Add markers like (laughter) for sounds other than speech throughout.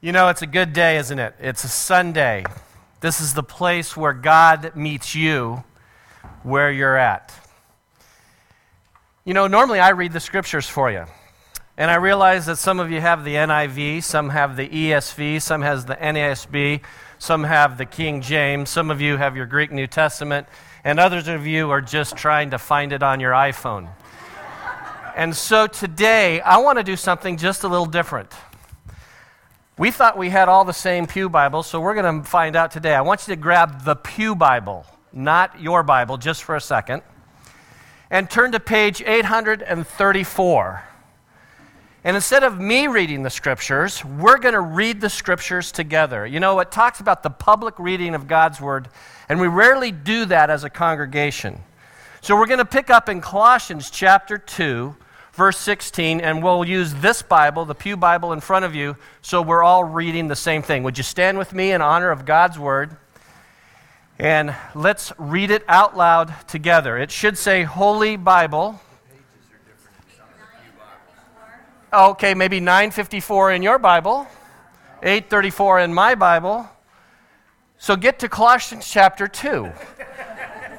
You know, it's a good day, isn't it? It's a Sunday. This is the place where God meets you where you're at. You know, normally I read the scriptures for you. And I realize that some of you have the NIV, some have the ESV, some has the NASB, some have the King James, some of you have your Greek New Testament, and others of you are just trying to find it on your iPhone. and so today I want to do something just a little different. We thought we had all the same Pew Bibles, so we're going to find out today. I want you to grab the Pew Bible, not your Bible, just for a second, and turn to page 834. And instead of me reading the scriptures, we're going to read the scriptures together. You know, it talks about the public reading of God's word, and we rarely do that as a congregation. So we're going to pick up in Colossians chapter 2, verse 16, and we'll use this Bible, the Pew Bible, in front of you, so we're all reading the same thing. Would you stand with me in honor of God's Word? And let's read it out loud together. It should say Holy Bible. Okay, maybe 954 in your Bible, 834 in my Bible. So get to Colossians chapter 2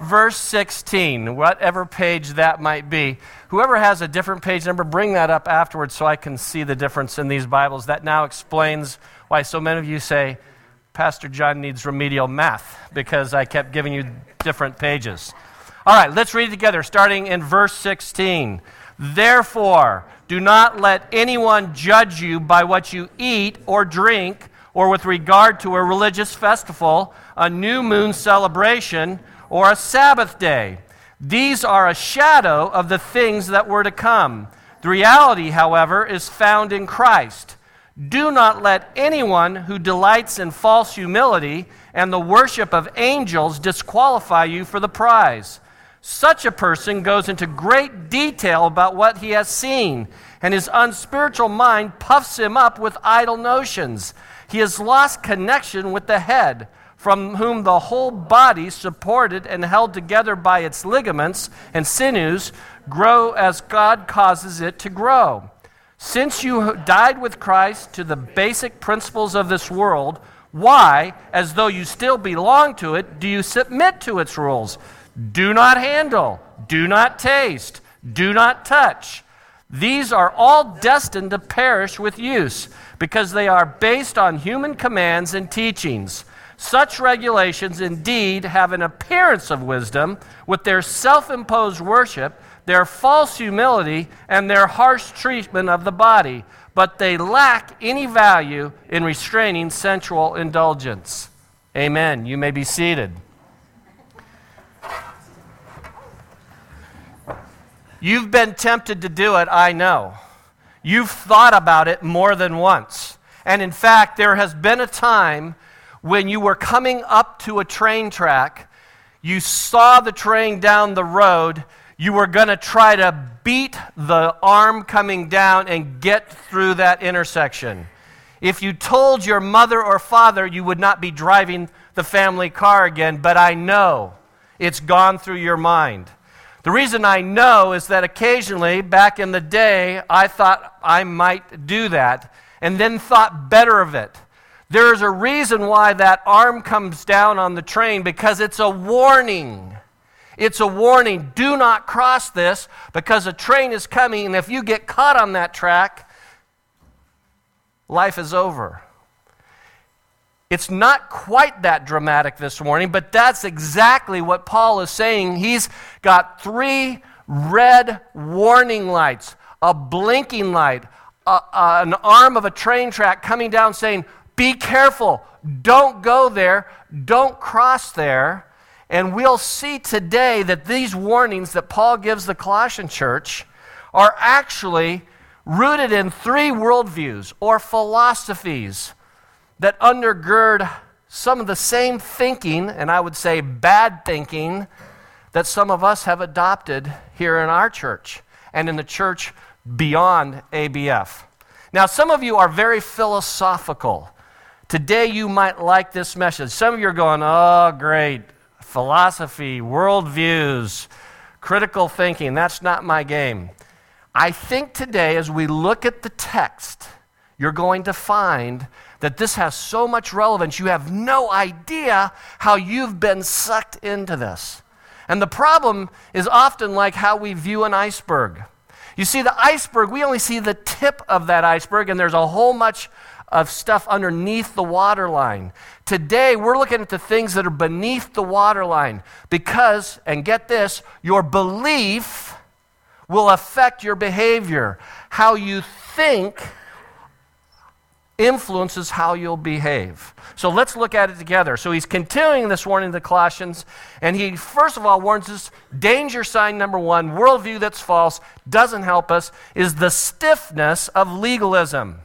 verse 16, whatever page that might be. Whoever has a different page number, bring that up afterwards so I can see the difference in these Bibles. That now explains why so many of you say, Pastor John needs remedial math, because I kept giving you different pages. All right, let's read it together, starting in verse 16. Therefore, do not let anyone judge you by what you eat or drink, or with regard to a religious festival, a new moon celebration or a Sabbath day. These are a shadow of the things that were to come. The reality, however, is found in Christ. Do not let anyone who delights in false humility and the worship of angels disqualify you for the prize. Such a person goes into great detail about what he has seen, and his unspiritual mind puffs him up with idle notions. He has lost connection with the head from whom the whole body, supported and held together by its ligaments and sinews, grow as God causes it to grow. Since you died with Christ to the basic principles of this world, why, as though you still belong to it, do you submit to its rules? Do not handle, do not taste, do not touch. These are all destined to perish with use because they are based on human commands and teachings. Such regulations indeed have an appearance of wisdom with their self imposed worship, their false humility, and their harsh treatment of the body, but they lack any value in restraining sensual indulgence. Amen. You may be seated. You've been tempted to do it, I know. You've thought about it more than once. And in fact, there has been a time when you were coming up to a train track, you saw the train down the road, you were going to try to beat the arm coming down and get through that intersection. If you told your mother or father, you would not be driving the family car again, but I know it's gone through your mind. The reason I know is that occasionally, back in the day, I thought I might do that and then thought better of it. There's a reason why that arm comes down on the train because it's a warning. It's a warning. Do not cross this because a train is coming, and if you get caught on that track, life is over. It's not quite that dramatic this morning, but that's exactly what Paul is saying. He's got three red warning lights, a blinking light, a, a, an arm of a train track coming down saying, be careful. Don't go there. Don't cross there. And we'll see today that these warnings that Paul gives the Colossian church are actually rooted in three worldviews or philosophies that undergird some of the same thinking, and I would say bad thinking, that some of us have adopted here in our church and in the church beyond ABF. Now, some of you are very philosophical. Today, you might like this message. Some of you are going, oh, great. Philosophy, worldviews, Critical thinking, that's not my game. I think today, as we look at the text, you're going to find that this has so much relevance, you have no idea how you've been sucked into this. And the problem is often like how we view an iceberg. You see, the iceberg, we only see the tip of that iceberg, and there's a whole much of stuff underneath the waterline. Today, we're looking at the things that are beneath the waterline because, and get this, your belief will affect your behavior. How you think influences how you'll behave. So let's look at it together. So he's continuing this warning to the Colossians, and he first of all warns us danger sign number one, worldview that's false, doesn't help us, is the stiffness of legalism.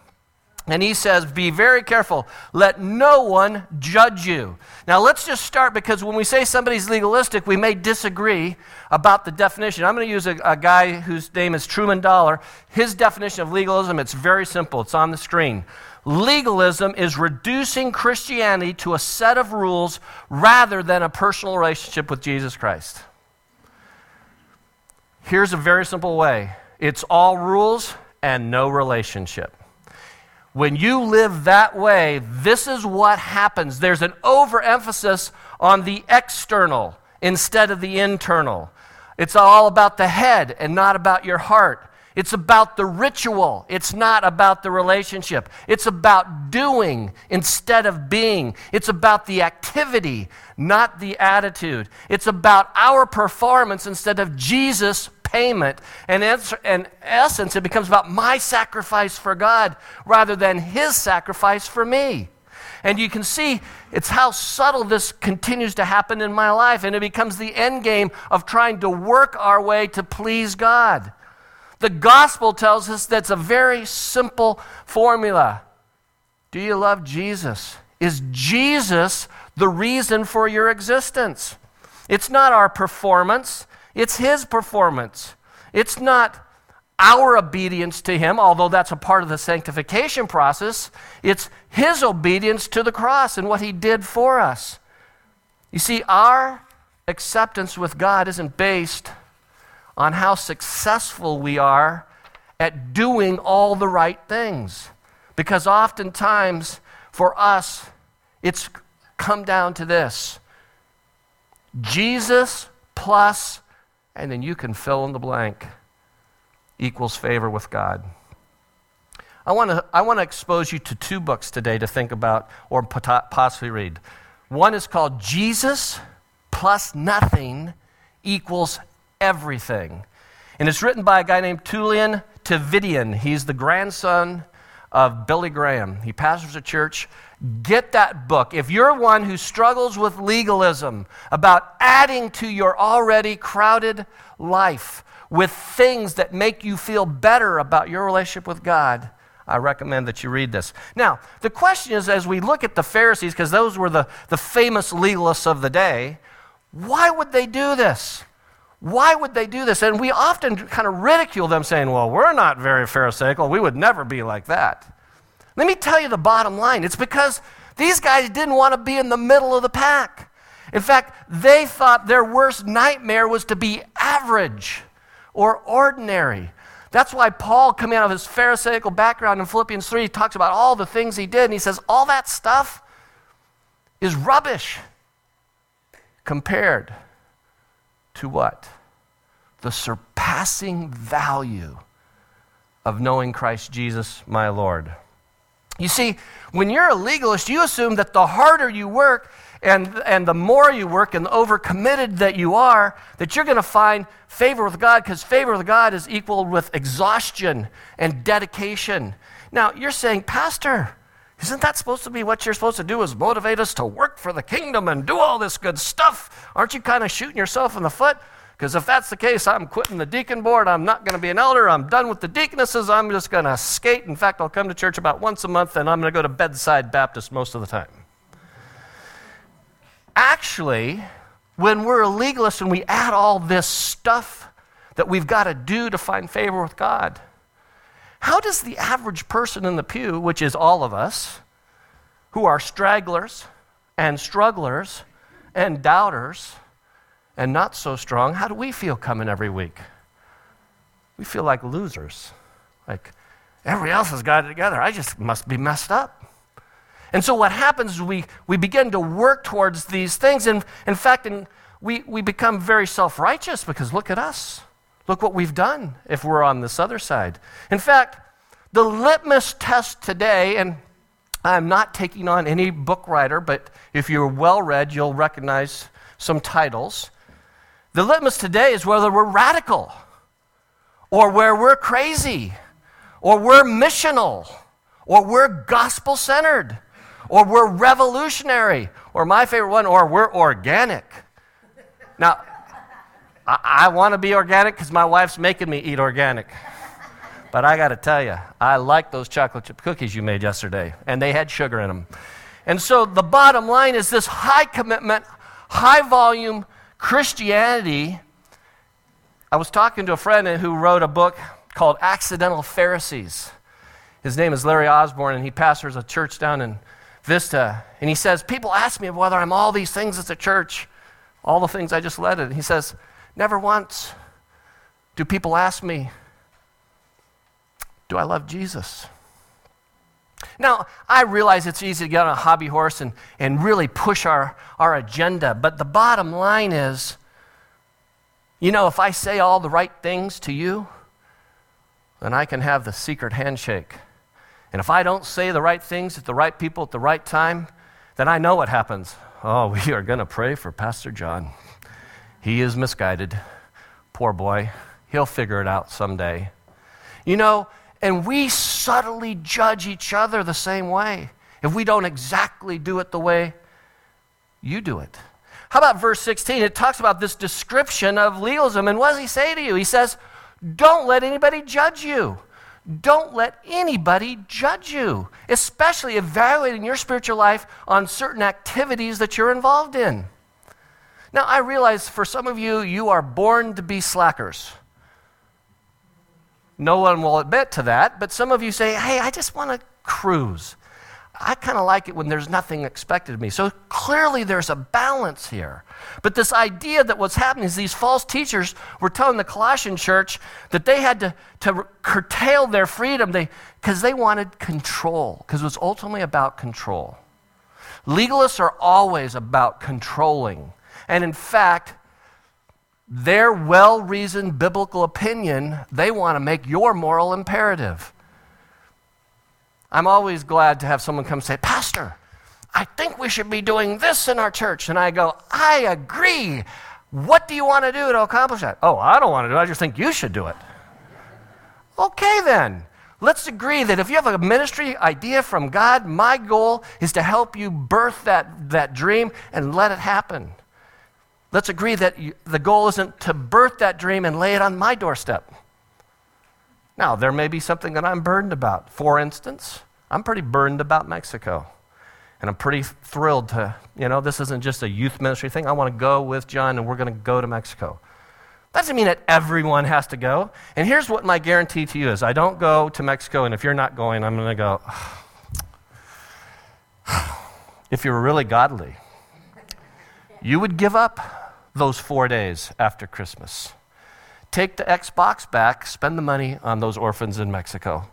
And he says, Be very careful. Let no one judge you. Now, let's just start because when we say somebody's legalistic, we may disagree about the definition. I'm going to use a, a, guy whose name is Truman Dollar. His definition of legalism, it's very simple. It's on the screen. Legalism is reducing Christianity to a set of rules rather than a personal relationship with Jesus Christ. Here's a very simple way it's all rules and no relationship. When you live that way, this is what happens. There's an overemphasis on the external instead of the internal. It's all about the head and not about your heart. It's about the ritual. It's not about the relationship. It's about doing instead of being. It's about the activity, not the attitude. It's about our performance instead of Jesus' payment. And in essence, it becomes about my sacrifice for God rather than His sacrifice for me. And you can see it's how subtle this continues to happen in my life. And it becomes the end game of trying to work our way to please God. The gospel tells us that's a very simple formula. Do you love Jesus? Is Jesus the reason for your existence? It's not our performance, it's His performance. It's not our obedience to Him, although that's a part of the sanctification process. It's His obedience to the cross and what He did for us. You see, our acceptance with God isn't based on how successful we are at doing all the right things. Because oftentimes, for us, it's come down to this Jesus plus, and then you can fill in the blank, equals favor with God. I want to I want to expose you to two books today to think about or possibly read. One is called Jesus plus nothing equals everything. And it's written by a guy named Tullian Tchividjian. He's the grandson of Billy Graham. He pastors a church. Get that book. If you're one who struggles with legalism, about adding to your already crowded life with things that make you feel better about your relationship with God, I recommend that you read this. Now, the question is as we look at the Pharisees, because those were the, the famous legalists of the day, why would they do this? Why would they do this? And we often kind of ridicule them, saying, Well, we're not very Pharisaical. We would never be like that. Let me tell you the bottom line it's because these guys didn't want to be in the middle of the pack. In fact, they thought their worst nightmare was to be average or ordinary. That's why Paul, coming out of his Pharisaical background in Philippians 3, talks about all the things he did, and he says, All that stuff is rubbish compared to what? The surpassing value of knowing Christ Jesus, my Lord. You see, when you're a legalist, you assume that the harder you work and, and the more you work and the overcommitted that you are, that you're going to find favor with God because favor with God is equal with exhaustion and dedication. Now, you're saying, Pastor, isn't that supposed to be what you're supposed to do is motivate us to work for the kingdom and do all this good stuff? Aren't you kind of shooting yourself in the foot? Because if that's the case, I'm quitting the deacon board. I'm not going to be an elder. I'm done with the deaconesses. I'm just going to skate. In fact, I'll come to church about once a month and I'm going to go to bedside Baptist most of the time. Actually, when we're a legalist and we add all this stuff that we've got to do to find favor with God, how does the average person in the pew, which is all of us, who are stragglers and strugglers and doubters, and not so strong, how do we feel coming every week? We feel like losers. Like, everybody else has got it together. I just must be messed up. And so what happens is we, we begin to work towards these things. And in fact, in, we, we become very self righteous because look at us. Look what we've done if we're on this other side. In fact, the litmus test today, and I'm not taking on any book writer, but if you're well read, you'll recognize some titles. The litmus today is whether we're radical, or where we're crazy, or we're missional, or we're gospel centered, or we're revolutionary, or my favorite one, or we're organic. Now, I, I want to be organic because my wife's making me eat organic. But I got to tell you, I like those chocolate chip cookies you made yesterday, and they had sugar in them. And so the bottom line is this high commitment, high volume Christianity. I was talking to a friend who wrote a book called Accidental Pharisees. His name is Larry Osborne, and he pastors a church down in Vista. And he says, People ask me whether I'm all these things at the church, all the things I just led it. He says, Never once do people ask me, Do I love Jesus? Now, I realize it's easy to get on a hobby horse and, and really push our, our agenda, but the bottom line is you know, if I say all the right things to you, then I can have the secret handshake. And if I don't say the right things at the right people at the right time, then I know what happens. Oh, we are going to pray for Pastor John. He is misguided. Poor boy. He'll figure it out someday. You know, and we subtly judge each other the same way if we don't exactly do it the way you do it. How about verse 16? It talks about this description of legalism. And what does he say to you? He says, Don't let anybody judge you. Don't let anybody judge you, especially evaluating your spiritual life on certain activities that you're involved in. Now, I realize for some of you, you are born to be slackers. No one will admit to that, but some of you say, hey, I just want to cruise. I kind of like it when there's nothing expected of me. So clearly there's a balance here. But this idea that what's happening is these false teachers were telling the Colossian church that they had to, to curtail their freedom because they, they wanted control, because it was ultimately about control. Legalists are always about controlling and in fact, their well reasoned biblical opinion, they want to make your moral imperative. I'm always glad to have someone come say, Pastor, I think we should be doing this in our church. And I go, I agree. What do you want to do to accomplish that? Oh, I don't want to do it. I just think you should do it. Okay, then. Let's agree that if you have a ministry idea from God, my goal is to help you birth that, that dream and let it happen. Let's agree that you, the goal isn't to birth that dream and lay it on my doorstep. Now, there may be something that I'm burdened about. For instance, I'm pretty burdened about Mexico. And I'm pretty thrilled to, you know, this isn't just a youth ministry thing. I want to go with John and we're going to go to Mexico. That doesn't mean that everyone has to go. And here's what my guarantee to you is I don't go to Mexico, and if you're not going, I'm going to go. (sighs) if you're really godly, you would give up those four days after Christmas. Take the Xbox back, spend the money on those orphans in Mexico.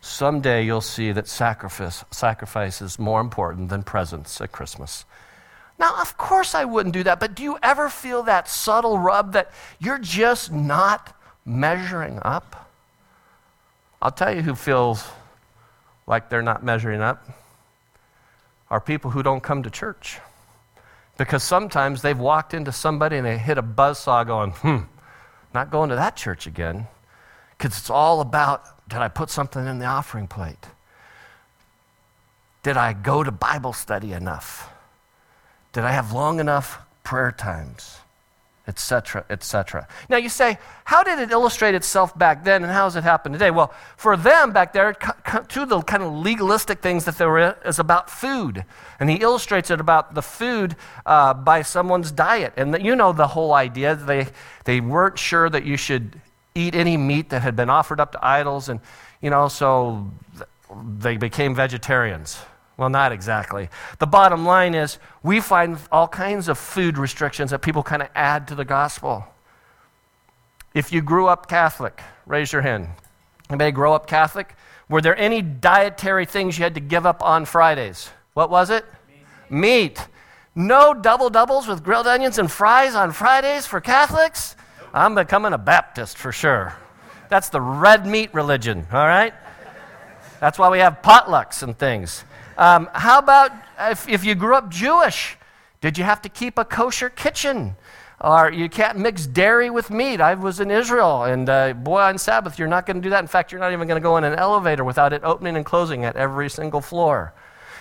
Someday you'll see that sacrifice, sacrifice is more important than presents at Christmas. Now, of course, I wouldn't do that, but do you ever feel that subtle rub that you're just not measuring up? I'll tell you who feels like they're not measuring up are people who don't come to church. Because sometimes they've walked into somebody and they hit a buzzsaw going, hmm, not going to that church again. Because it's all about did I put something in the offering plate? Did I go to Bible study enough? Did I have long enough prayer times? Etc., etc. Now you say, how did it illustrate itself back then, and how has it happened today? Well, for them back there, two of the kind of legalistic things that there were is about food, and he illustrates it about the food uh, by someone's diet, and the, you know the whole idea. They they weren't sure that you should eat any meat that had been offered up to idols, and you know so they became vegetarians. Well, not exactly. The bottom line is we find all kinds of food restrictions that people kind of add to the gospel. If you grew up Catholic, raise your hand. Anybody grow up Catholic? Were there any dietary things you had to give up on Fridays? What was it? Meat. Meat. No double doubles with grilled onions and fries on Fridays for Catholics? I'm becoming a Baptist for sure. That's the red meat religion, all right? That's why we have potlucks and things. Um, how about if, if you grew up Jewish? Did you have to keep a kosher kitchen? Or you can't mix dairy with meat. I was in Israel, and uh, boy, on Sabbath, you're not going to do that. In fact, you're not even going to go in an elevator without it opening and closing at every single floor.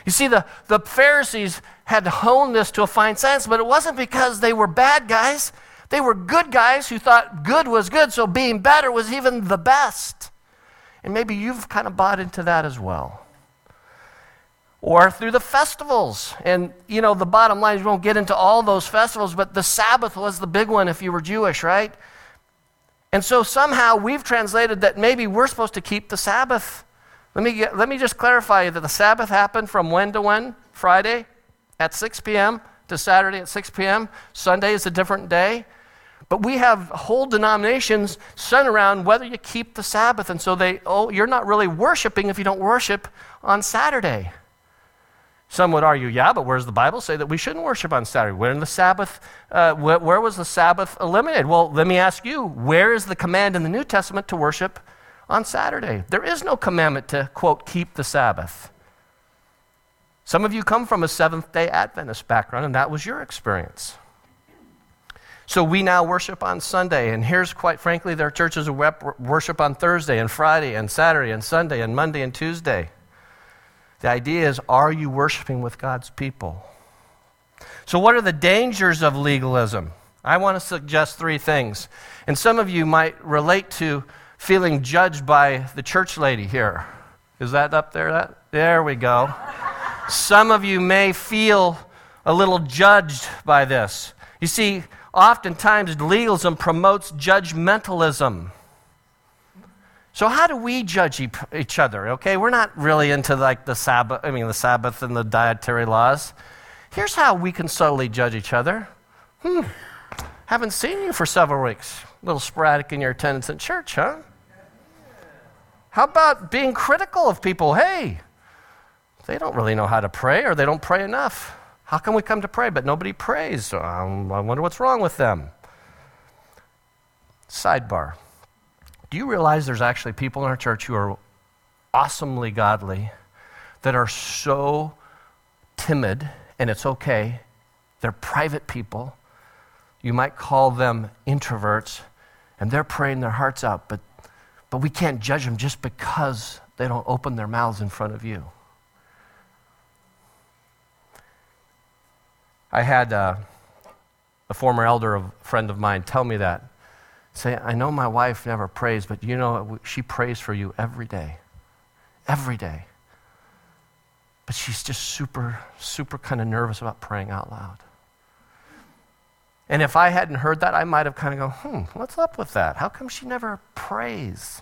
You see, the, the Pharisees had honed this to a fine science, but it wasn't because they were bad guys. They were good guys who thought good was good, so being better was even the best. And maybe you've kind of bought into that as well. Or through the festivals. And, you know, the bottom line is we won't get into all those festivals, but the Sabbath was the big one if you were Jewish, right? And so somehow we've translated that maybe we're supposed to keep the Sabbath. Let me, get, let me just clarify that the Sabbath happened from when to when? Friday at 6 p.m. to Saturday at 6 p.m. Sunday is a different day. But we have whole denominations centered around whether you keep the Sabbath. And so they, oh, you're not really worshiping if you don't worship on Saturday. Some would argue, yeah, but where does the Bible say that we shouldn't worship on Saturday? Where in the Sabbath, uh, where, where was the Sabbath eliminated? Well, let me ask you, where is the command in the New Testament to worship on Saturday. There is no commandment to, quote, keep the Sabbath. Some of you come from a Seventh day Adventist background, and that was your experience. So we now worship on Sunday, and here's, quite frankly, there are churches worship on Thursday and Friday and Saturday and Sunday and Monday and Tuesday. The idea is are you worshiping with God's people? So, what are the dangers of legalism? I want to suggest three things. And some of you might relate to feeling judged by the church lady here. Is that up there? That? There we go. Some of you may feel a little judged by this. You see, oftentimes legalism promotes judgmentalism. So how do we judge each other? Okay, we're not really into like the Sabbath, I mean the Sabbath and the dietary laws. Here's how we can subtly judge each other. Hmm, haven't seen you for several weeks. A little sporadic in your attendance at church, huh? How about being critical of people? Hey, they don't really know how to pray or they don't pray enough. How can we come to pray but nobody prays? Um, I wonder what's wrong with them. Sidebar. Do you realize there's actually people in our church who are awesomely godly that are so timid, and it's okay? They're private people. You might call them introverts, and they're praying their hearts out, but but we can't judge them just because they don't open their mouths in front of you. I had uh, a former elder, a friend of mine, tell me that. Say, I know my wife never prays, but you know, she prays for you every day. Every day. But she's just super, super kind of nervous about praying out loud. And if I hadn't heard that, I might have kind of go, hmm, what's up with that? How come she never prays?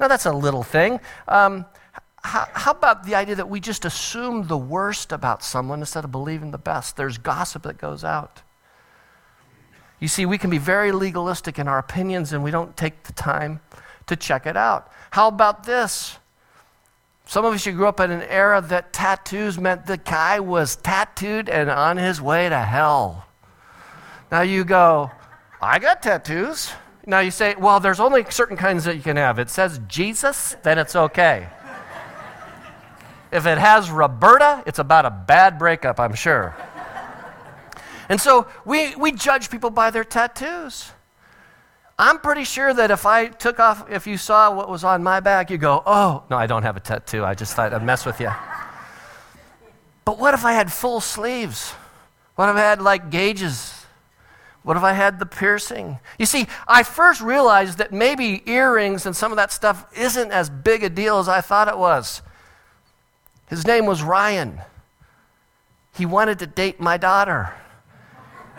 Now, that's a little thing. Um, how, how, about the idea that we just assume the worst about someone instead of believing the best? There's gossip that goes out. You see, we can be very legalistic in our opinions and we don't take the time to check it out. How about this? Some of us, you grew up in an era that tattoos meant the guy was tattooed and on his way to hell. Now you go, I got tattoos. Now you say, well, there's only certain kinds that you can have. It says Jesus, then it's okay. if it has Roberta, it's about a bad breakup, I'm sure. And so we, we judge people by their tattoos. I'm pretty sure that if I took off, if you saw what was on my back, you go, oh, no, I don't have a tattoo. I just thought I'd mess with you. But what if I had full sleeves? What if I had like gauges what if I had the piercing? You see, I first realized that maybe earrings and some of that stuff isn't as big a deal as I thought it was. His name was Ryan. He wanted to date my daughter.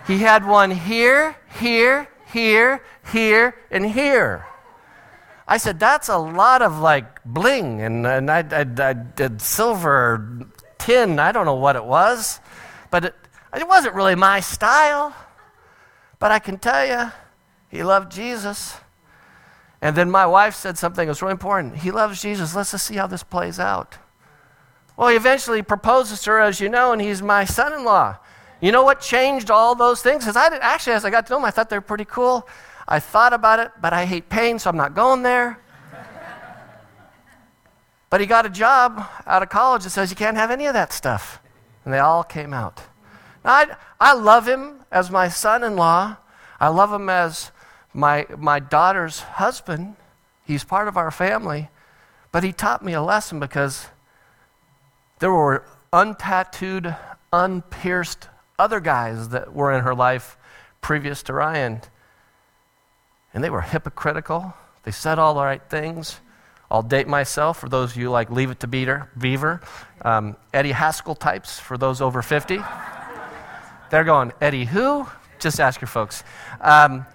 He had one here, here, here, here, and here. I said, that's a lot of like bling, and, and I, I, I did silver tin. I don't know what it was, but it, it wasn't really my style. But I can tell you, he loved Jesus. And then my wife said something that was really important. He loves Jesus. Let's just see how this plays out. Well, he eventually proposes to her, as you know, and he's my son in law. You know what changed all those things? Because I did, actually, as I got to know him, I thought they were pretty cool. I thought about it, but I hate pain, so I'm not going there. (laughs) but he got a job out of college that says you can't have any of that stuff. And they all came out. Now, I, I love him as my son in law. I love him as my, my daughter's husband. He's part of our family. But he taught me a lesson because there were untattooed, unpierced other guys that were in her life previous to Ryan. And they were hypocritical. They said all the right things. I'll date myself for those of you like Leave It to Beater, Beaver. Um, Eddie Haskell types for those over 50. They're going, Eddie who? Just ask your folks. Um,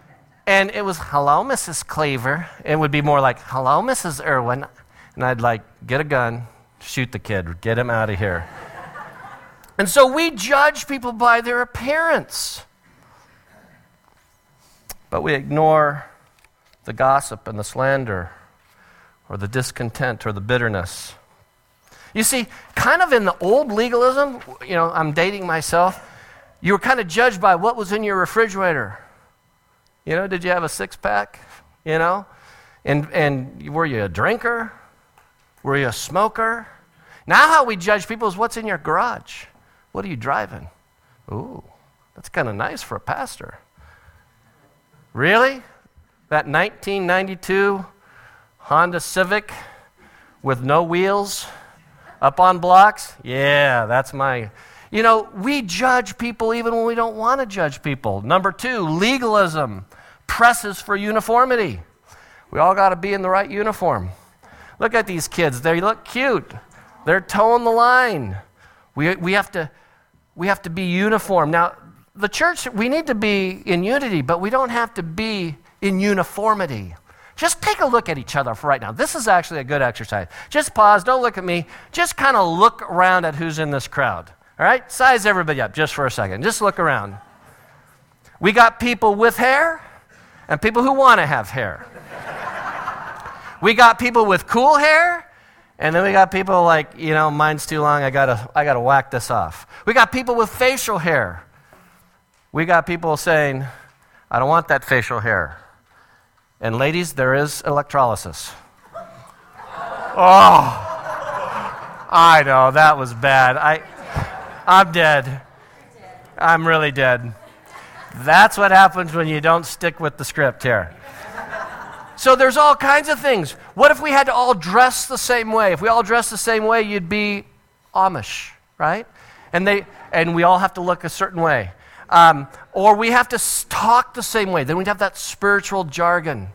and it was, hello, Mrs. Cleaver. It would be more like, hello, Mrs. Erwin. And I'd like, get a gun, shoot the kid, get him out of here. And so we judge people by their appearance. But we ignore the gossip and the slander or the discontent or the bitterness. You see, kind of in the old legalism, you know, I'm dating myself, you were kind of judged by what was in your refrigerator. You know, did you have a six pack? You know? And, and were you a drinker? Were you a smoker? Now, how we judge people is what's in your garage. What are you driving? Ooh, that's kind of nice for a pastor. Really? That 1992 Honda Civic with no wheels up on blocks? Yeah, that's my. You know, we judge people even when we don't want to judge people. Number two, legalism presses for uniformity. We all got to be in the right uniform. Look at these kids. They look cute. They're toeing the line. We, we, have to, we have to be uniform. Now, the church, we need to be in unity, but we don't have to be in uniformity. Just take a look at each other for right now. This is actually a good exercise. Just pause, don't look at me. Just kind of look around at who's in this crowd. All right? Size everybody up just for a second. Just look around. We got people with hair and people who want to have hair. we got people with cool hair and then we got people like, you know, mine's too long, I gotta, I gotta whack this off. We got people with facial hair. We got people saying, I don't want that facial hair. And ladies, there is electrolysis. (laughs) Oh, I know, that was bad. I, I'm dead. I'm really dead. That's what happens when you don't stick with the script here. So there's all kinds of things. What if we had to all dress the same way? If we all dress the same way, you'd be Amish, right? And they and we all have to look a certain way. Um, or we have to talk the same way. Then we'd have that spiritual jargon.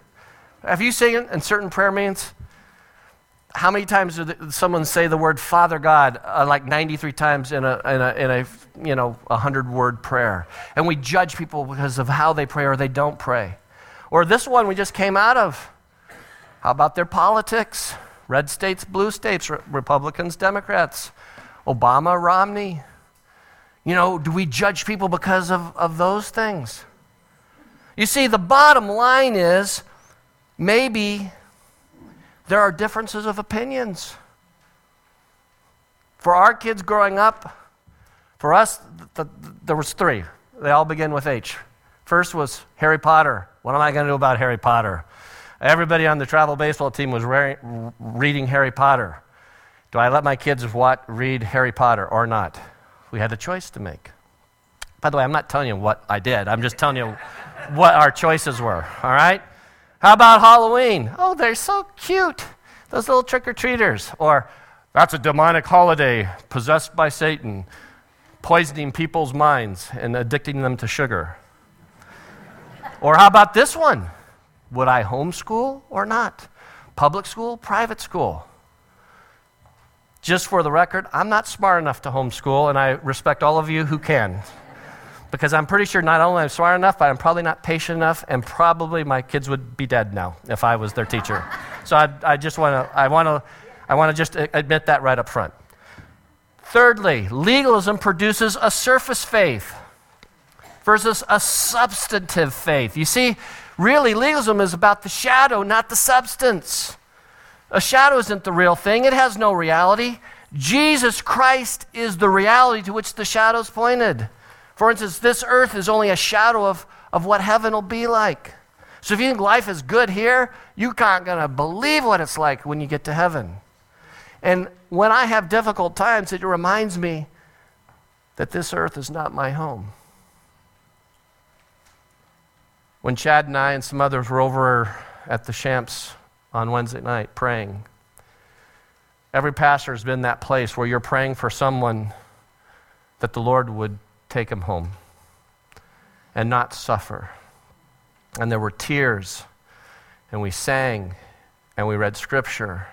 Have you seen in certain prayer meetings? How many times did someone say the word Father God uh, like 93 times in a, in a, in a you know, 100 word prayer? And we judge people because of how they pray or they don't pray. Or this one we just came out of. How about their politics? Red states, blue states, Republicans, Democrats, Obama, Romney. You know, do we judge people because of, of those things? You see, the bottom line is maybe there are differences of opinions. For our kids growing up, for us, the, the, there was three. They all begin with H. First was Harry Potter. What am I going to do about Harry Potter? Everybody on the travel baseball team was re- reading Harry Potter. Do I let my kids what, read Harry Potter or not? We had a choice to make. By the way, I'm not telling you what I did. I'm just telling you what our choices were. All right? How about Halloween? Oh, they're so cute. Those little trick or treaters. Or that's a demonic holiday possessed by Satan, poisoning people's minds and addicting them to sugar. Or how about this one? Would I homeschool or not? Public school, private school? Just for the record, I'm not smart enough to homeschool, and I respect all of you who can. Because I'm pretty sure not only I'm smart enough, but I'm probably not patient enough, and probably my kids would be dead now if I was their teacher. so I, I just want to, I want to, I want to just admit that right up front. Thirdly, legalism produces a surface faith versus a substantive faith. You see, really, legalism is about the shadow, not the substance. A shadow isn't the real thing, it has no reality. Jesus Christ is the reality to which the shadows pointed. For instance, this earth is only a shadow of, of what heaven will be like. So if you think life is good here, you aren't going to believe what it's like when you get to heaven. And when I have difficult times, it reminds me that this earth is not my home. When Chad and I and some others were over at the Champs on Wednesday night praying, every pastor has been that place where you're praying for someone that the Lord would take him home and not suffer. And there were tears, and we sang, and we read scripture,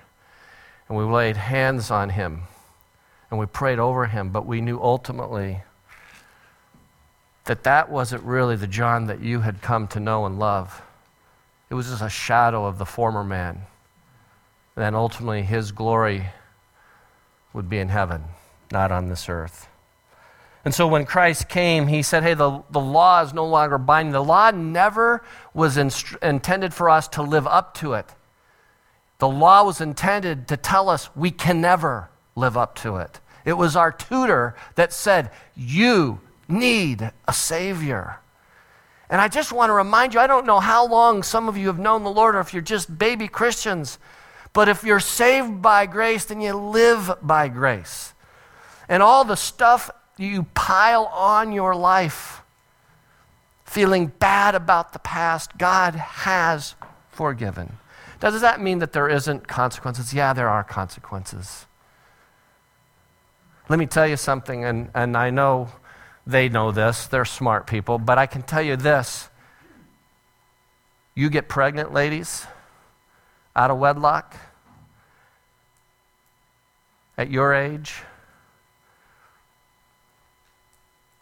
and we laid hands on him, and we prayed over him, but we knew ultimately that that wasn't really the John that you had come to know and love. It was just a shadow of the former man. And then ultimately, his glory would be in heaven, not on this earth. And so when Christ came, he said, Hey, the, the law is no longer binding. The law never was inst- intended for us to live up to it. The law was intended to tell us we can never live up to it. It was our tutor that said, You need a Savior. And I just want to remind you I don't know how long some of you have known the Lord or if you're just baby Christians, but if you're saved by grace, then you live by grace. And all the stuff you pile on your life, feeling bad about the past, God has forgiven. Does that mean that there isn't consequences? Yeah, there are consequences. Let me tell you something, and, and I know they know this, they're smart people, but I can tell you this. You get pregnant, ladies, out of wedlock, at your age,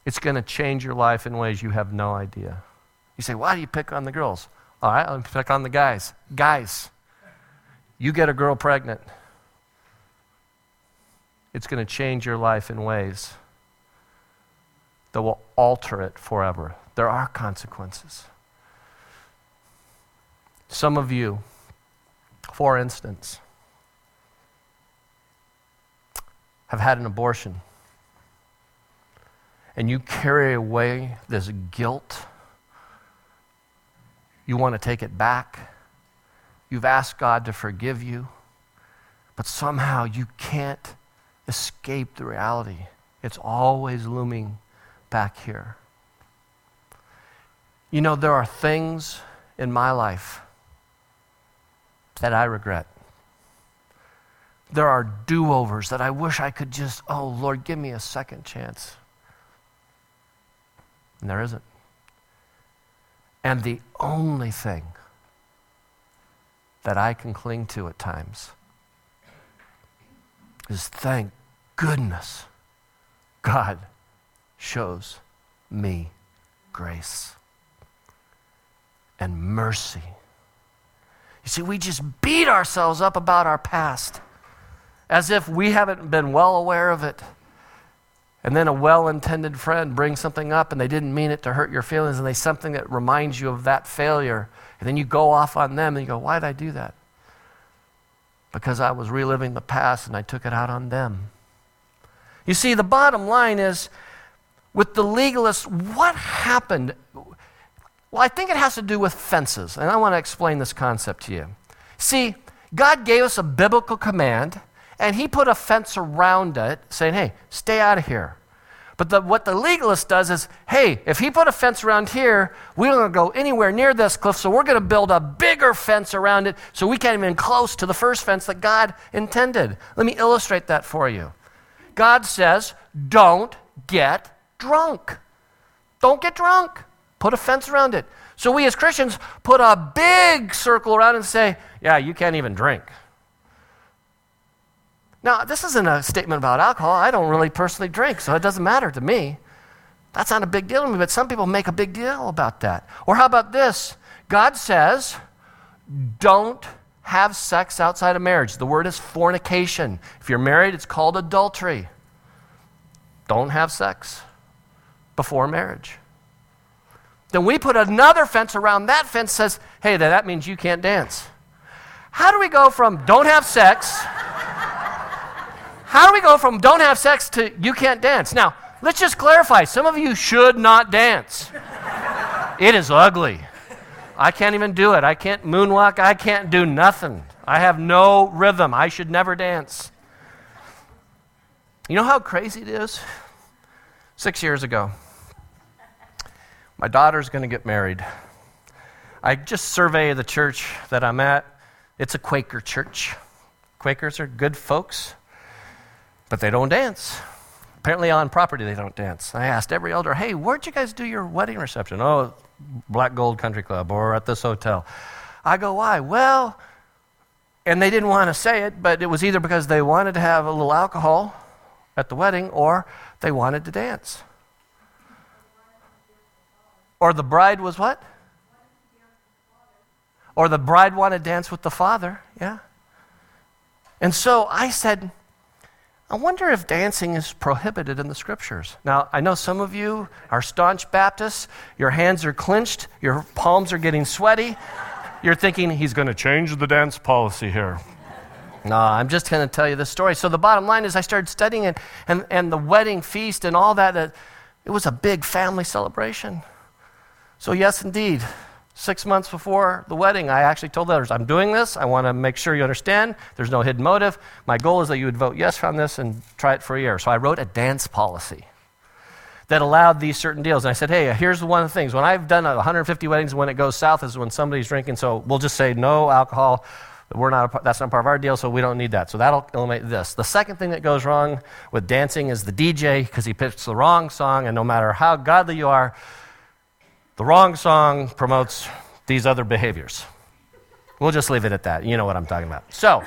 it's going to change your life in ways you have no idea. You say, why do you pick on the girls? All right, I'll pick on the guys. Guys, you get a girl pregnant, it's going to change your life in ways that will alter it forever. There are consequences. Some of you, for instance, have had an abortion and you carry away this guilt, you want to take it back. You've asked God to forgive you, but somehow you can't escape the reality. It's always looming back here. You know, there are things in my life that I regret. There are do overs that I wish I could just, oh, Lord, give me a second chance. And there isn't. And the only thing that I can cling to at times is thank goodness God shows me grace and mercy. You see, we just beat ourselves up about our past as if we haven't been well aware of it and then a well intended friend brings something up and they didn't mean it to hurt your feelings and they something that reminds you of that failure. And then you go off on them and you go, Why did I do that? Because I was reliving the past and I took it out on them. You see, the bottom line is with the legalists, what happened? Well, I think it has to do with fences. And I want to explain this concept to you. See, God gave us a biblical command and he put a fence around it saying, hey, stay out of here. But the, what the legalist does is, hey, if he put a fence around here, we don't go anywhere near this cliff, so we're going to build a bigger fence around it so we can't even close to the first fence that God intended. Let me illustrate that for you. God says, don't get drunk. Don't get drunk. Put a fence around it. So we as Christians put a big circle around and say, yeah, you can't even drink. Now, this isn't a statement about alcohol. I don't really personally drink, so it doesn't matter to me. That's not a big deal to me, but some people make a big deal about that. Or how about this? God says, don't have sex outside of marriage. The word is fornication. If you're married, it's called adultery. don't have sex before marriage. Then we put another fence around that fence says, hey, that means you can't dance. How do we go from don't have sex? (laughs) How do we go from don't have sex to you can't dance? Now, let's just clarify. Some of you should not dance. It is ugly. I can't even do it. I can't moonwalk. I can't do nothing. I have no rhythm. I should never dance. You know how crazy it is? Six years ago, my daughter's going to get married. I just survey the church that I'm at. It's a Quaker church. Quakers are good folks, but they don't dance. Apparently, on property, they don't dance. I asked every elder, hey, where'd you guys do your wedding reception? Oh, Black Gold Country Club or at this hotel. I go, why? Well, and they didn't want to say it, but it was either because they wanted to have a little alcohol at the wedding or they wanted to dance. Or the bride was what? Or the bride wanted to dance with the father, yeah. And so I said, I wonder if dancing is prohibited in the scriptures. Now, I know some of you are staunch Baptists. Your hands are clenched, your palms are getting sweaty. You're thinking, he's going to change the dance policy here. No, I'm just going to tell you the story. So, the bottom line is, I started studying it, and, and the wedding feast and all that, it was a big family celebration. So, yes, indeed, six months before the wedding, I actually told the others, I'm doing this. I want to make sure you understand. There's no hidden motive. My goal is that you would vote yes on this and try it for a year. So, I wrote a dance policy that allowed these certain deals. And I said, hey, here's one of the things. When I've done 150 weddings, when it goes south is when somebody's drinking. So, we'll just say no alcohol we're not a, that's not part of our deal, so we don't need that. So that'll eliminate this. The second thing that goes wrong with dancing is the DJ because he picks the wrong song, and no matter how godly you are, the wrong song promotes these other behaviors. We'll just leave it at that. You know what I'm talking about. So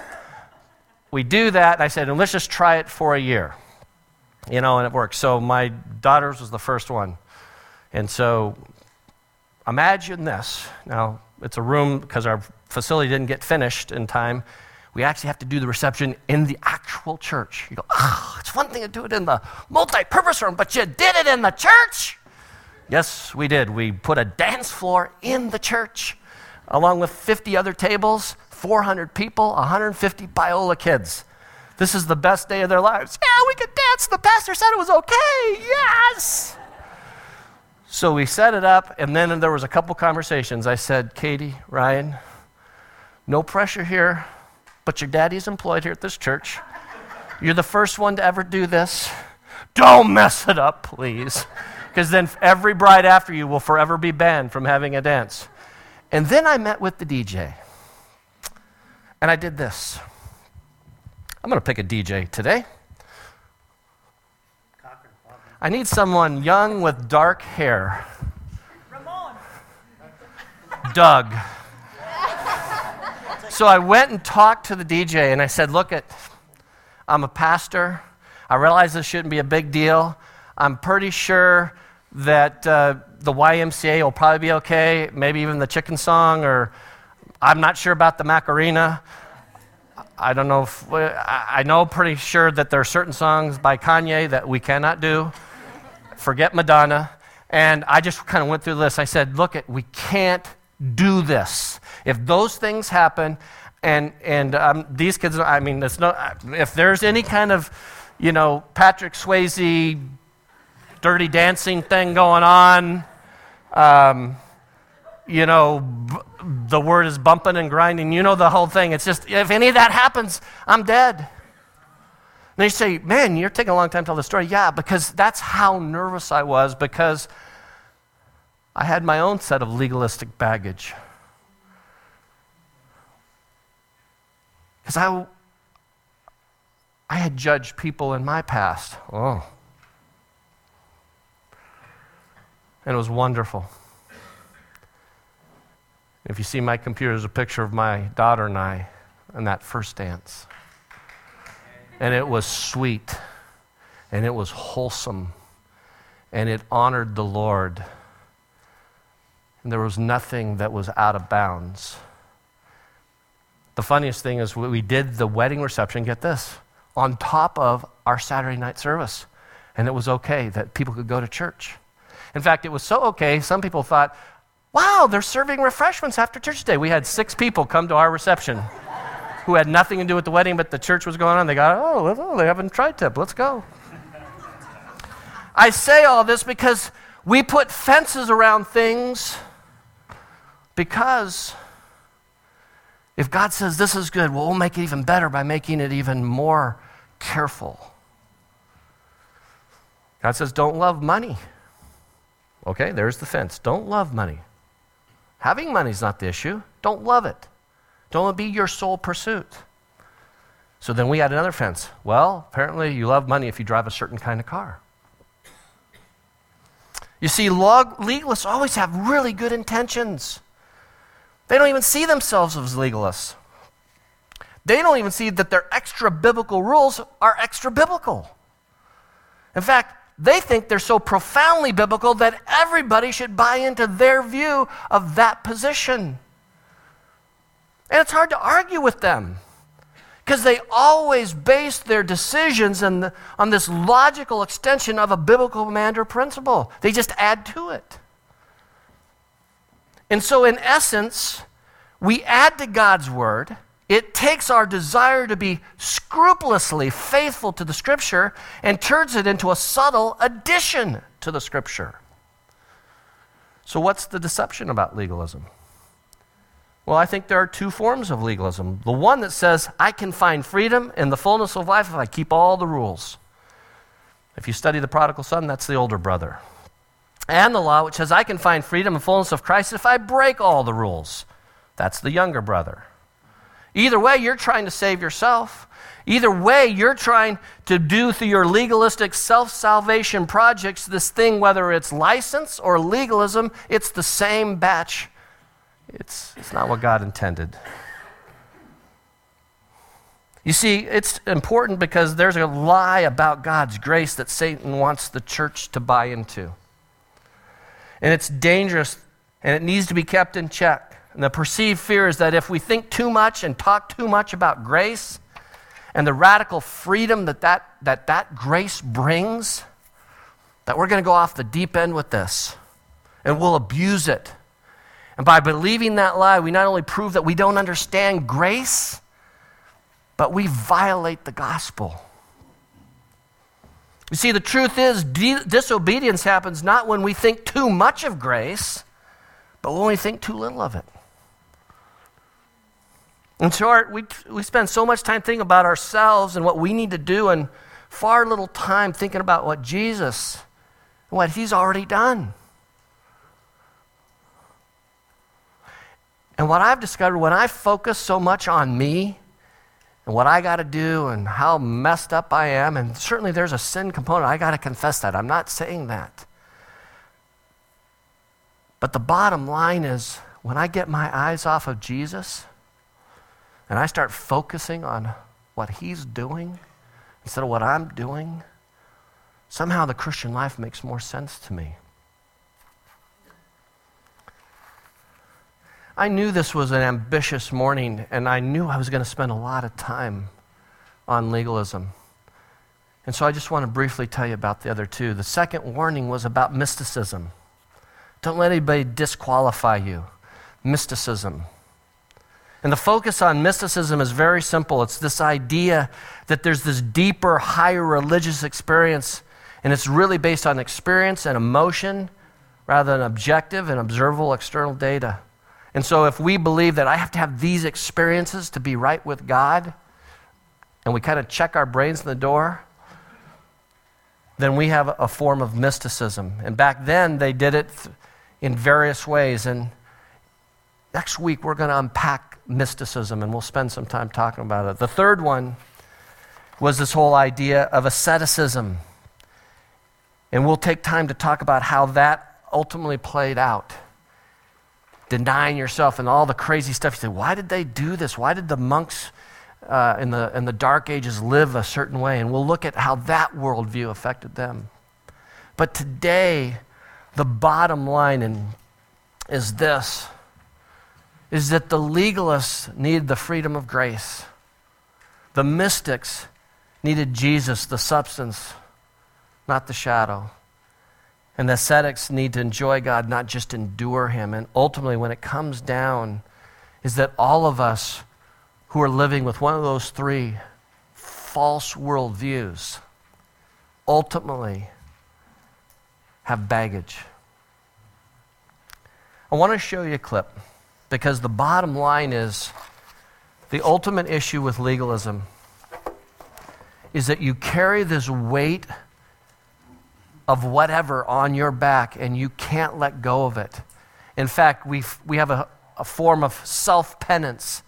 we do that. I said, and let's just try it for a year. You know, and it works. So my daughter's was the first one. And so imagine this. Now, it's a room because our facility didn't get finished in time. We actually have to do the reception in the actual church. You go, oh, it's one thing to do it in the multi purpose room, but you did it in the church? Yes, we did. We put a dance floor in the church along with 50 other tables, 400 people, 150 Biola kids. This is the best day of their lives. Yeah, we could dance. The pastor said it was okay. Yes. So we set it up, and then there was a couple conversations. I said, Katie, Ryan, no pressure here, but your daddy's employed here at this church. You're the first one to ever do this. Don't mess it up, please. Because then every bride after you will forever be banned from having a dance. And then I met with the DJ. And I did this. I'm going to pick a DJ today. I need someone young with dark hair. Ramon. Doug. so I went and talked to the DJ and I said, Look, at, I'm a pastor. I realize this shouldn't be a big deal. I'm pretty sure that uh, the YMCA will probably be okay, maybe even the chicken song, or I'm not sure about the Macarena. I don't know if, I know pretty sure that there are certain songs by Kanye that we cannot do forget Madonna. And I just kind of went through this. I said, look, we can't do this. If those things happen, and, and um, these kids, I mean, no, if there's any kind of, you know, Patrick Swayze dirty dancing thing going on, um, you know, b- the word is bumping and grinding. You know the whole thing. It's just, if any of that happens, I'm dead. And you say, Man, you're taking a long time to tell the story. Yeah, because that's how nervous I was because I had my own set of legalistic baggage. Because I, I had judged people in my past. Oh. And it was wonderful. If you see my computer, there's a picture of my daughter and I in that first dance and it was sweet, and it was wholesome, and it honored the Lord. And there was nothing that was out of bounds. The funniest thing is we did the wedding reception, get this, on top of our Saturday night service. and it was okay that people could go to church. In fact, it was so okay, some people thought, wow, they're serving refreshments after church today. We had six people come to our reception who had nothing to do with the wedding, but the church was going on. They got, oh, oh they haven't tri tip. Let's go. I say all this because we put fences around things because if God says this is good, well, we'll make it even better by making it even more careful. God says, don't love money. Okay, there's the fence. Don't love money. Having money is not the issue. Don't love it. Don't it be your sole pursuit. So then we had another fence. Well, apparently you love money if you drive a certain kind of car. You see, log- legalists always have really good intentions. They don't even see themselves as legalists. They don't even see that their extra biblical rules are extra biblical. In fact, they think they're so profoundly biblical that everybody should buy into their view of that position. And it's hard to argue with them because they always base their decisions the, on this logical extension of a biblical command or principle. They just add to it. And so, in essence, we add to God's word. It takes our desire to be scrupulously faithful to the scripture and turns it into a subtle addition to the scripture. So, what's the deception about legalism? Well, I think there are two forms of legalism. The one that says, I can find freedom in the fullness of life if I keep all the rules. If you study the prodigal son, that's the older brother. And the law, which says, I can find freedom and fullness of Christ if I break all the rules. That's the younger brother. Either way, you're trying to save yourself. Either way, you're trying to do through your legalistic self salvation projects this thing, whether it's license or legalism, it's the same batch it's, it's not what God intended. You see, it's important because there's a lie about God's grace that Satan wants the church to buy into. And it's dangerous and it needs to be kept in check. And the perceived fear is that if we think too much and talk too much about grace and the radical freedom that that, that, that grace brings, that we're going to go off the deep end with this and we'll abuse it and by believing that lie, we not only prove that we don't understand grace, but we violate the gospel. You see, the truth is, disobedience happens not when we think too much of grace, but when we think too little of it. In short, we, we spend so much time thinking about ourselves and what we need to do, and far little time thinking about what Jesus, what He's already done. And what I've discovered when I focus so much on me and what I got to do and how messed up I am, and certainly there's a sin component, I got to confess that. I'm not saying that. But the bottom line is when I get my eyes off of Jesus and I start focusing on what he's doing instead of what I'm doing, somehow the Christian life makes more sense to me. I knew this was an ambitious morning, and I knew I was going to spend a lot of time on legalism. And so I just want to briefly tell you about the other two. The second warning was about mysticism. Don't let anybody disqualify you. Mysticism. And the focus on mysticism is very simple it's this idea that there's this deeper, higher religious experience, and it's really based on experience and emotion rather than objective and observable external data. And so, if we believe that I have to have these experiences to be right with God, and we kind of check our brains in the door, then we have a form of mysticism. And back then, they did it in various ways. And next week, we're going to unpack mysticism, and we'll spend some time talking about it. The third one was this whole idea of asceticism. And we'll take time to talk about how that ultimately played out denying yourself and all the crazy stuff. You say, why did they do this? Why did the monks uh, in, the, in the Dark Ages live a certain way? And we'll look at how that worldview affected them. But today, the bottom line in, is this is that the legalists needed the freedom of grace. The mystics needed Jesus, the substance, not the shadow. And the ascetics need to enjoy God, not just endure Him. And ultimately, when it comes down, is that all of us who are living with one of those three false worldviews ultimately have baggage. I want to show you a clip because the bottom line is the ultimate issue with legalism is that you carry this weight of whatever on your back and you can't let go of it. In fact, we we have a, a form of self penance,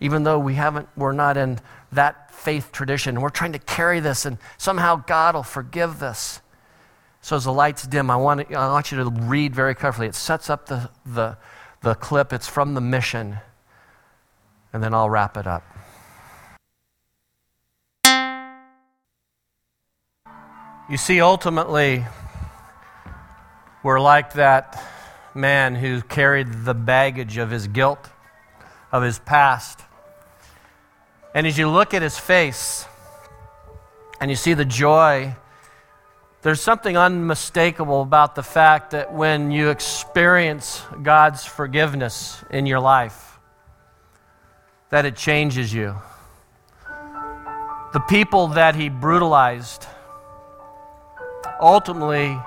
even though we haven't, we're not in that faith tradition. We're trying to carry this, and somehow God will forgive this. So as the lights dim, I want, I want you to read very carefully. It sets up the, the, the clip. It's from the mission. And then I'll wrap it up. You see, ultimately, we're like that man who carried the baggage of his guilt, of his past. And as you look at his face and you see the joy, there's something unmistakable about the fact that when you experience God's forgiveness in your life, that it changes you. The people that he brutalized ultimately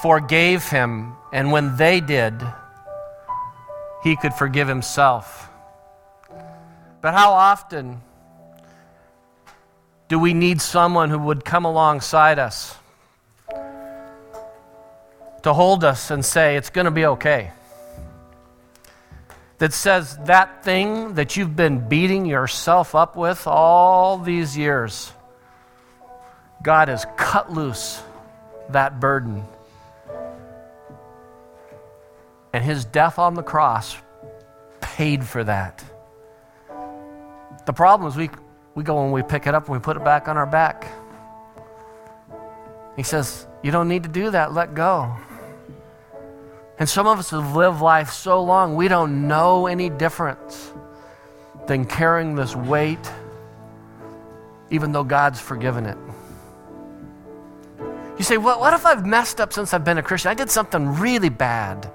forgave him, and when they did, he could forgive himself. But how often do we need someone who would come alongside us to hold us and say, It's going to be okay? That says that thing that you've been beating yourself up with all these years, God has cut loose that burden. And his death on the cross paid for that. The problem is we, we go and we pick it up and we put it back on our back. He says, You don't need to do that, let go. And some of us have lived life so long, we don't know any difference than carrying this weight, even though God's forgiven it. You say, well, what if I've messed up since I've been a Christian? I did something really bad.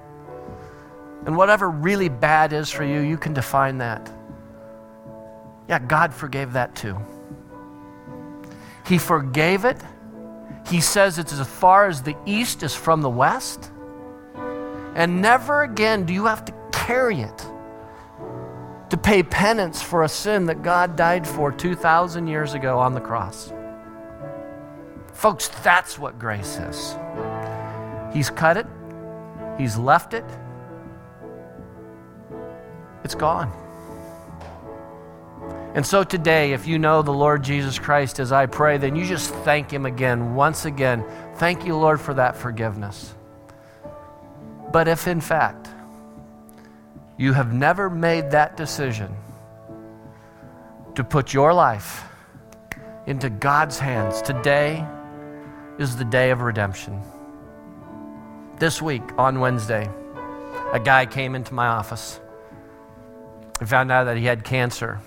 And whatever really bad is for you, you can define that. Yeah, God forgave that too. He forgave it. He says it's as far as the east is from the west. And never again do you have to carry it to pay penance for a sin that God died for 2,000 years ago on the cross. Folks, that's what grace is. He's cut it, He's left it, it's gone. And so today, if you know the Lord Jesus Christ as I pray, then you just thank Him again, once again. Thank you, Lord, for that forgiveness. But if in fact you have never made that decision to put your life into God's hands, today is the day of redemption. This week, on Wednesday, a guy came into my office and found out that he had cancer.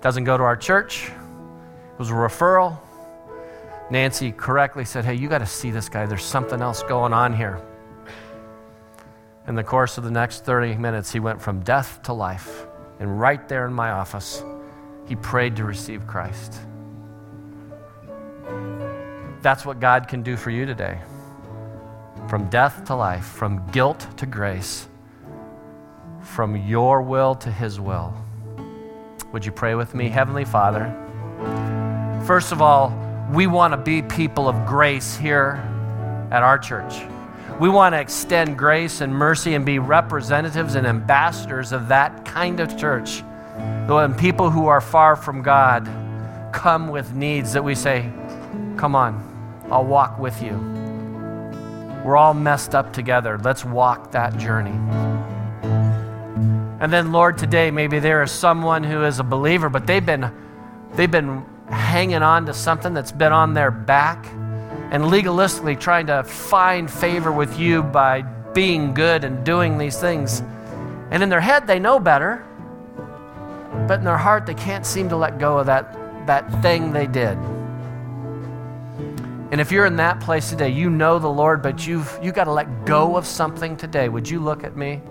Doesn't go to our church, it was a referral. Nancy correctly said, Hey, you got to see this guy. There's something else going on here. In the course of the next 30 minutes, he went from death to life. And right there in my office, he prayed to receive Christ. That's what God can do for you today. From death to life, from guilt to grace, from your will to his will. Would you pray with me? Heavenly Father, first of all, we want to be people of grace here at our church. We want to extend grace and mercy and be representatives and ambassadors of that kind of church. When people who are far from God come with needs that we say, Come on, I'll walk with you. We're all messed up together. Let's walk that journey. And then, Lord, today maybe there is someone who is a believer, but they've been, they've been hanging on to something that's been on their back and legalistically trying to find favor with you by being good and doing these things. And in their head, they know better, but in their heart, they can't seem to let go of that, that thing they did. And if you're in that place today, you know the Lord, but you've you got to let go of something today. Would you look at me?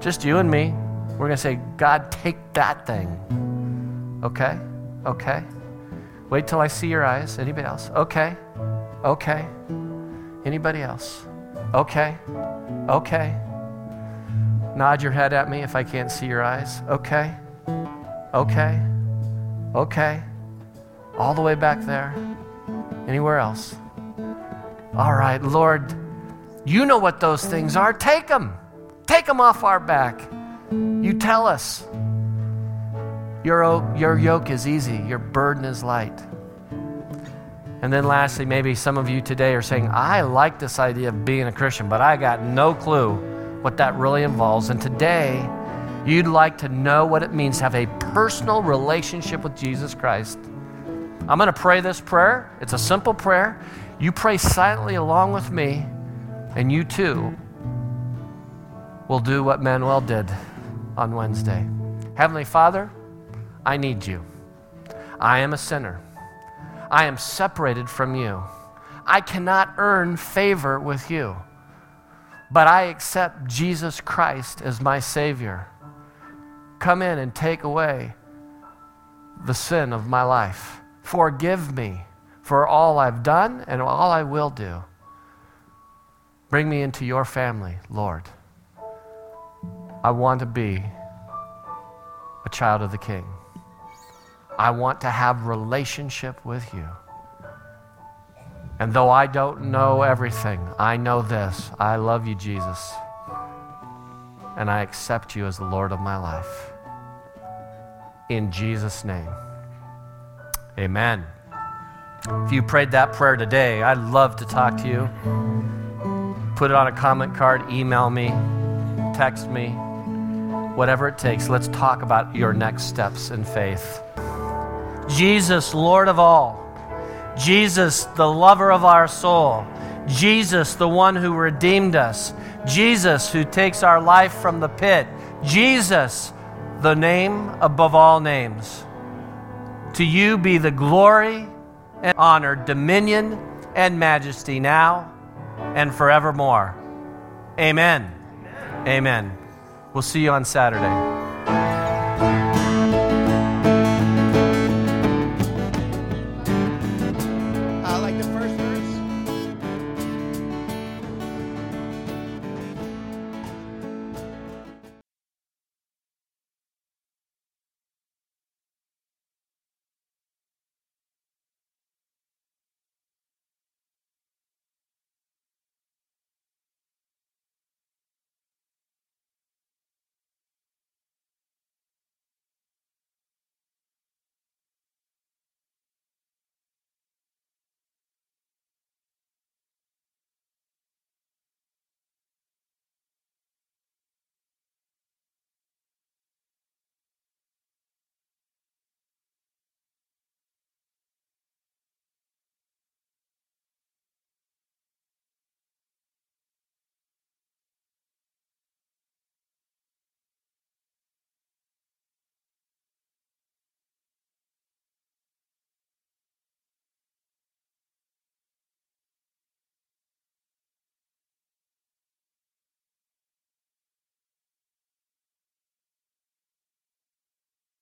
Just you and me. We're going to say, God, take that thing. Okay? Okay? Wait till I see your eyes. Anybody else? Okay? Okay? Anybody else? Okay? Okay? Nod your head at me if I can't see your eyes. Okay? Okay? Okay? All the way back there? Anywhere else? All right, Lord, you know what those things are. Take them. Take them off our back. You tell us. Your, your yoke is easy, your burden is light. And then, lastly, maybe some of you today are saying, I like this idea of being a Christian, but I got no clue what that really involves. And today, you'd like to know what it means to have a personal relationship with Jesus Christ. I'm going to pray this prayer. It's a simple prayer. You pray silently along with me, and you too will do what Manuel did on Wednesday. Heavenly Father, I need you. I am a sinner. I am separated from you. I cannot earn favor with you, but I accept Jesus Christ as my Savior. Come in and take away the sin of my life. Forgive me for all I've done and all I will do. Bring me into your family, Lord. I want to be a child of the King. I want to have relationship with you. And though I don't know everything, I know this. I love you, Jesus. And I accept you as the Lord of my life. In Jesus' name. Amen. If you prayed that prayer today, I'd love to talk to you. Put it on a comment card, email me, text me whatever it takes, let's talk about your next steps in faith. Jesus, Lord of all. Jesus, the lover of our soul. Jesus, the one who redeemed us. Jesus, who takes our life from the pit. Jesus, the name above all names. To you be the glory and honor, dominion and majesty now and forevermore. Amen. Amen. We'll see you on Saturday.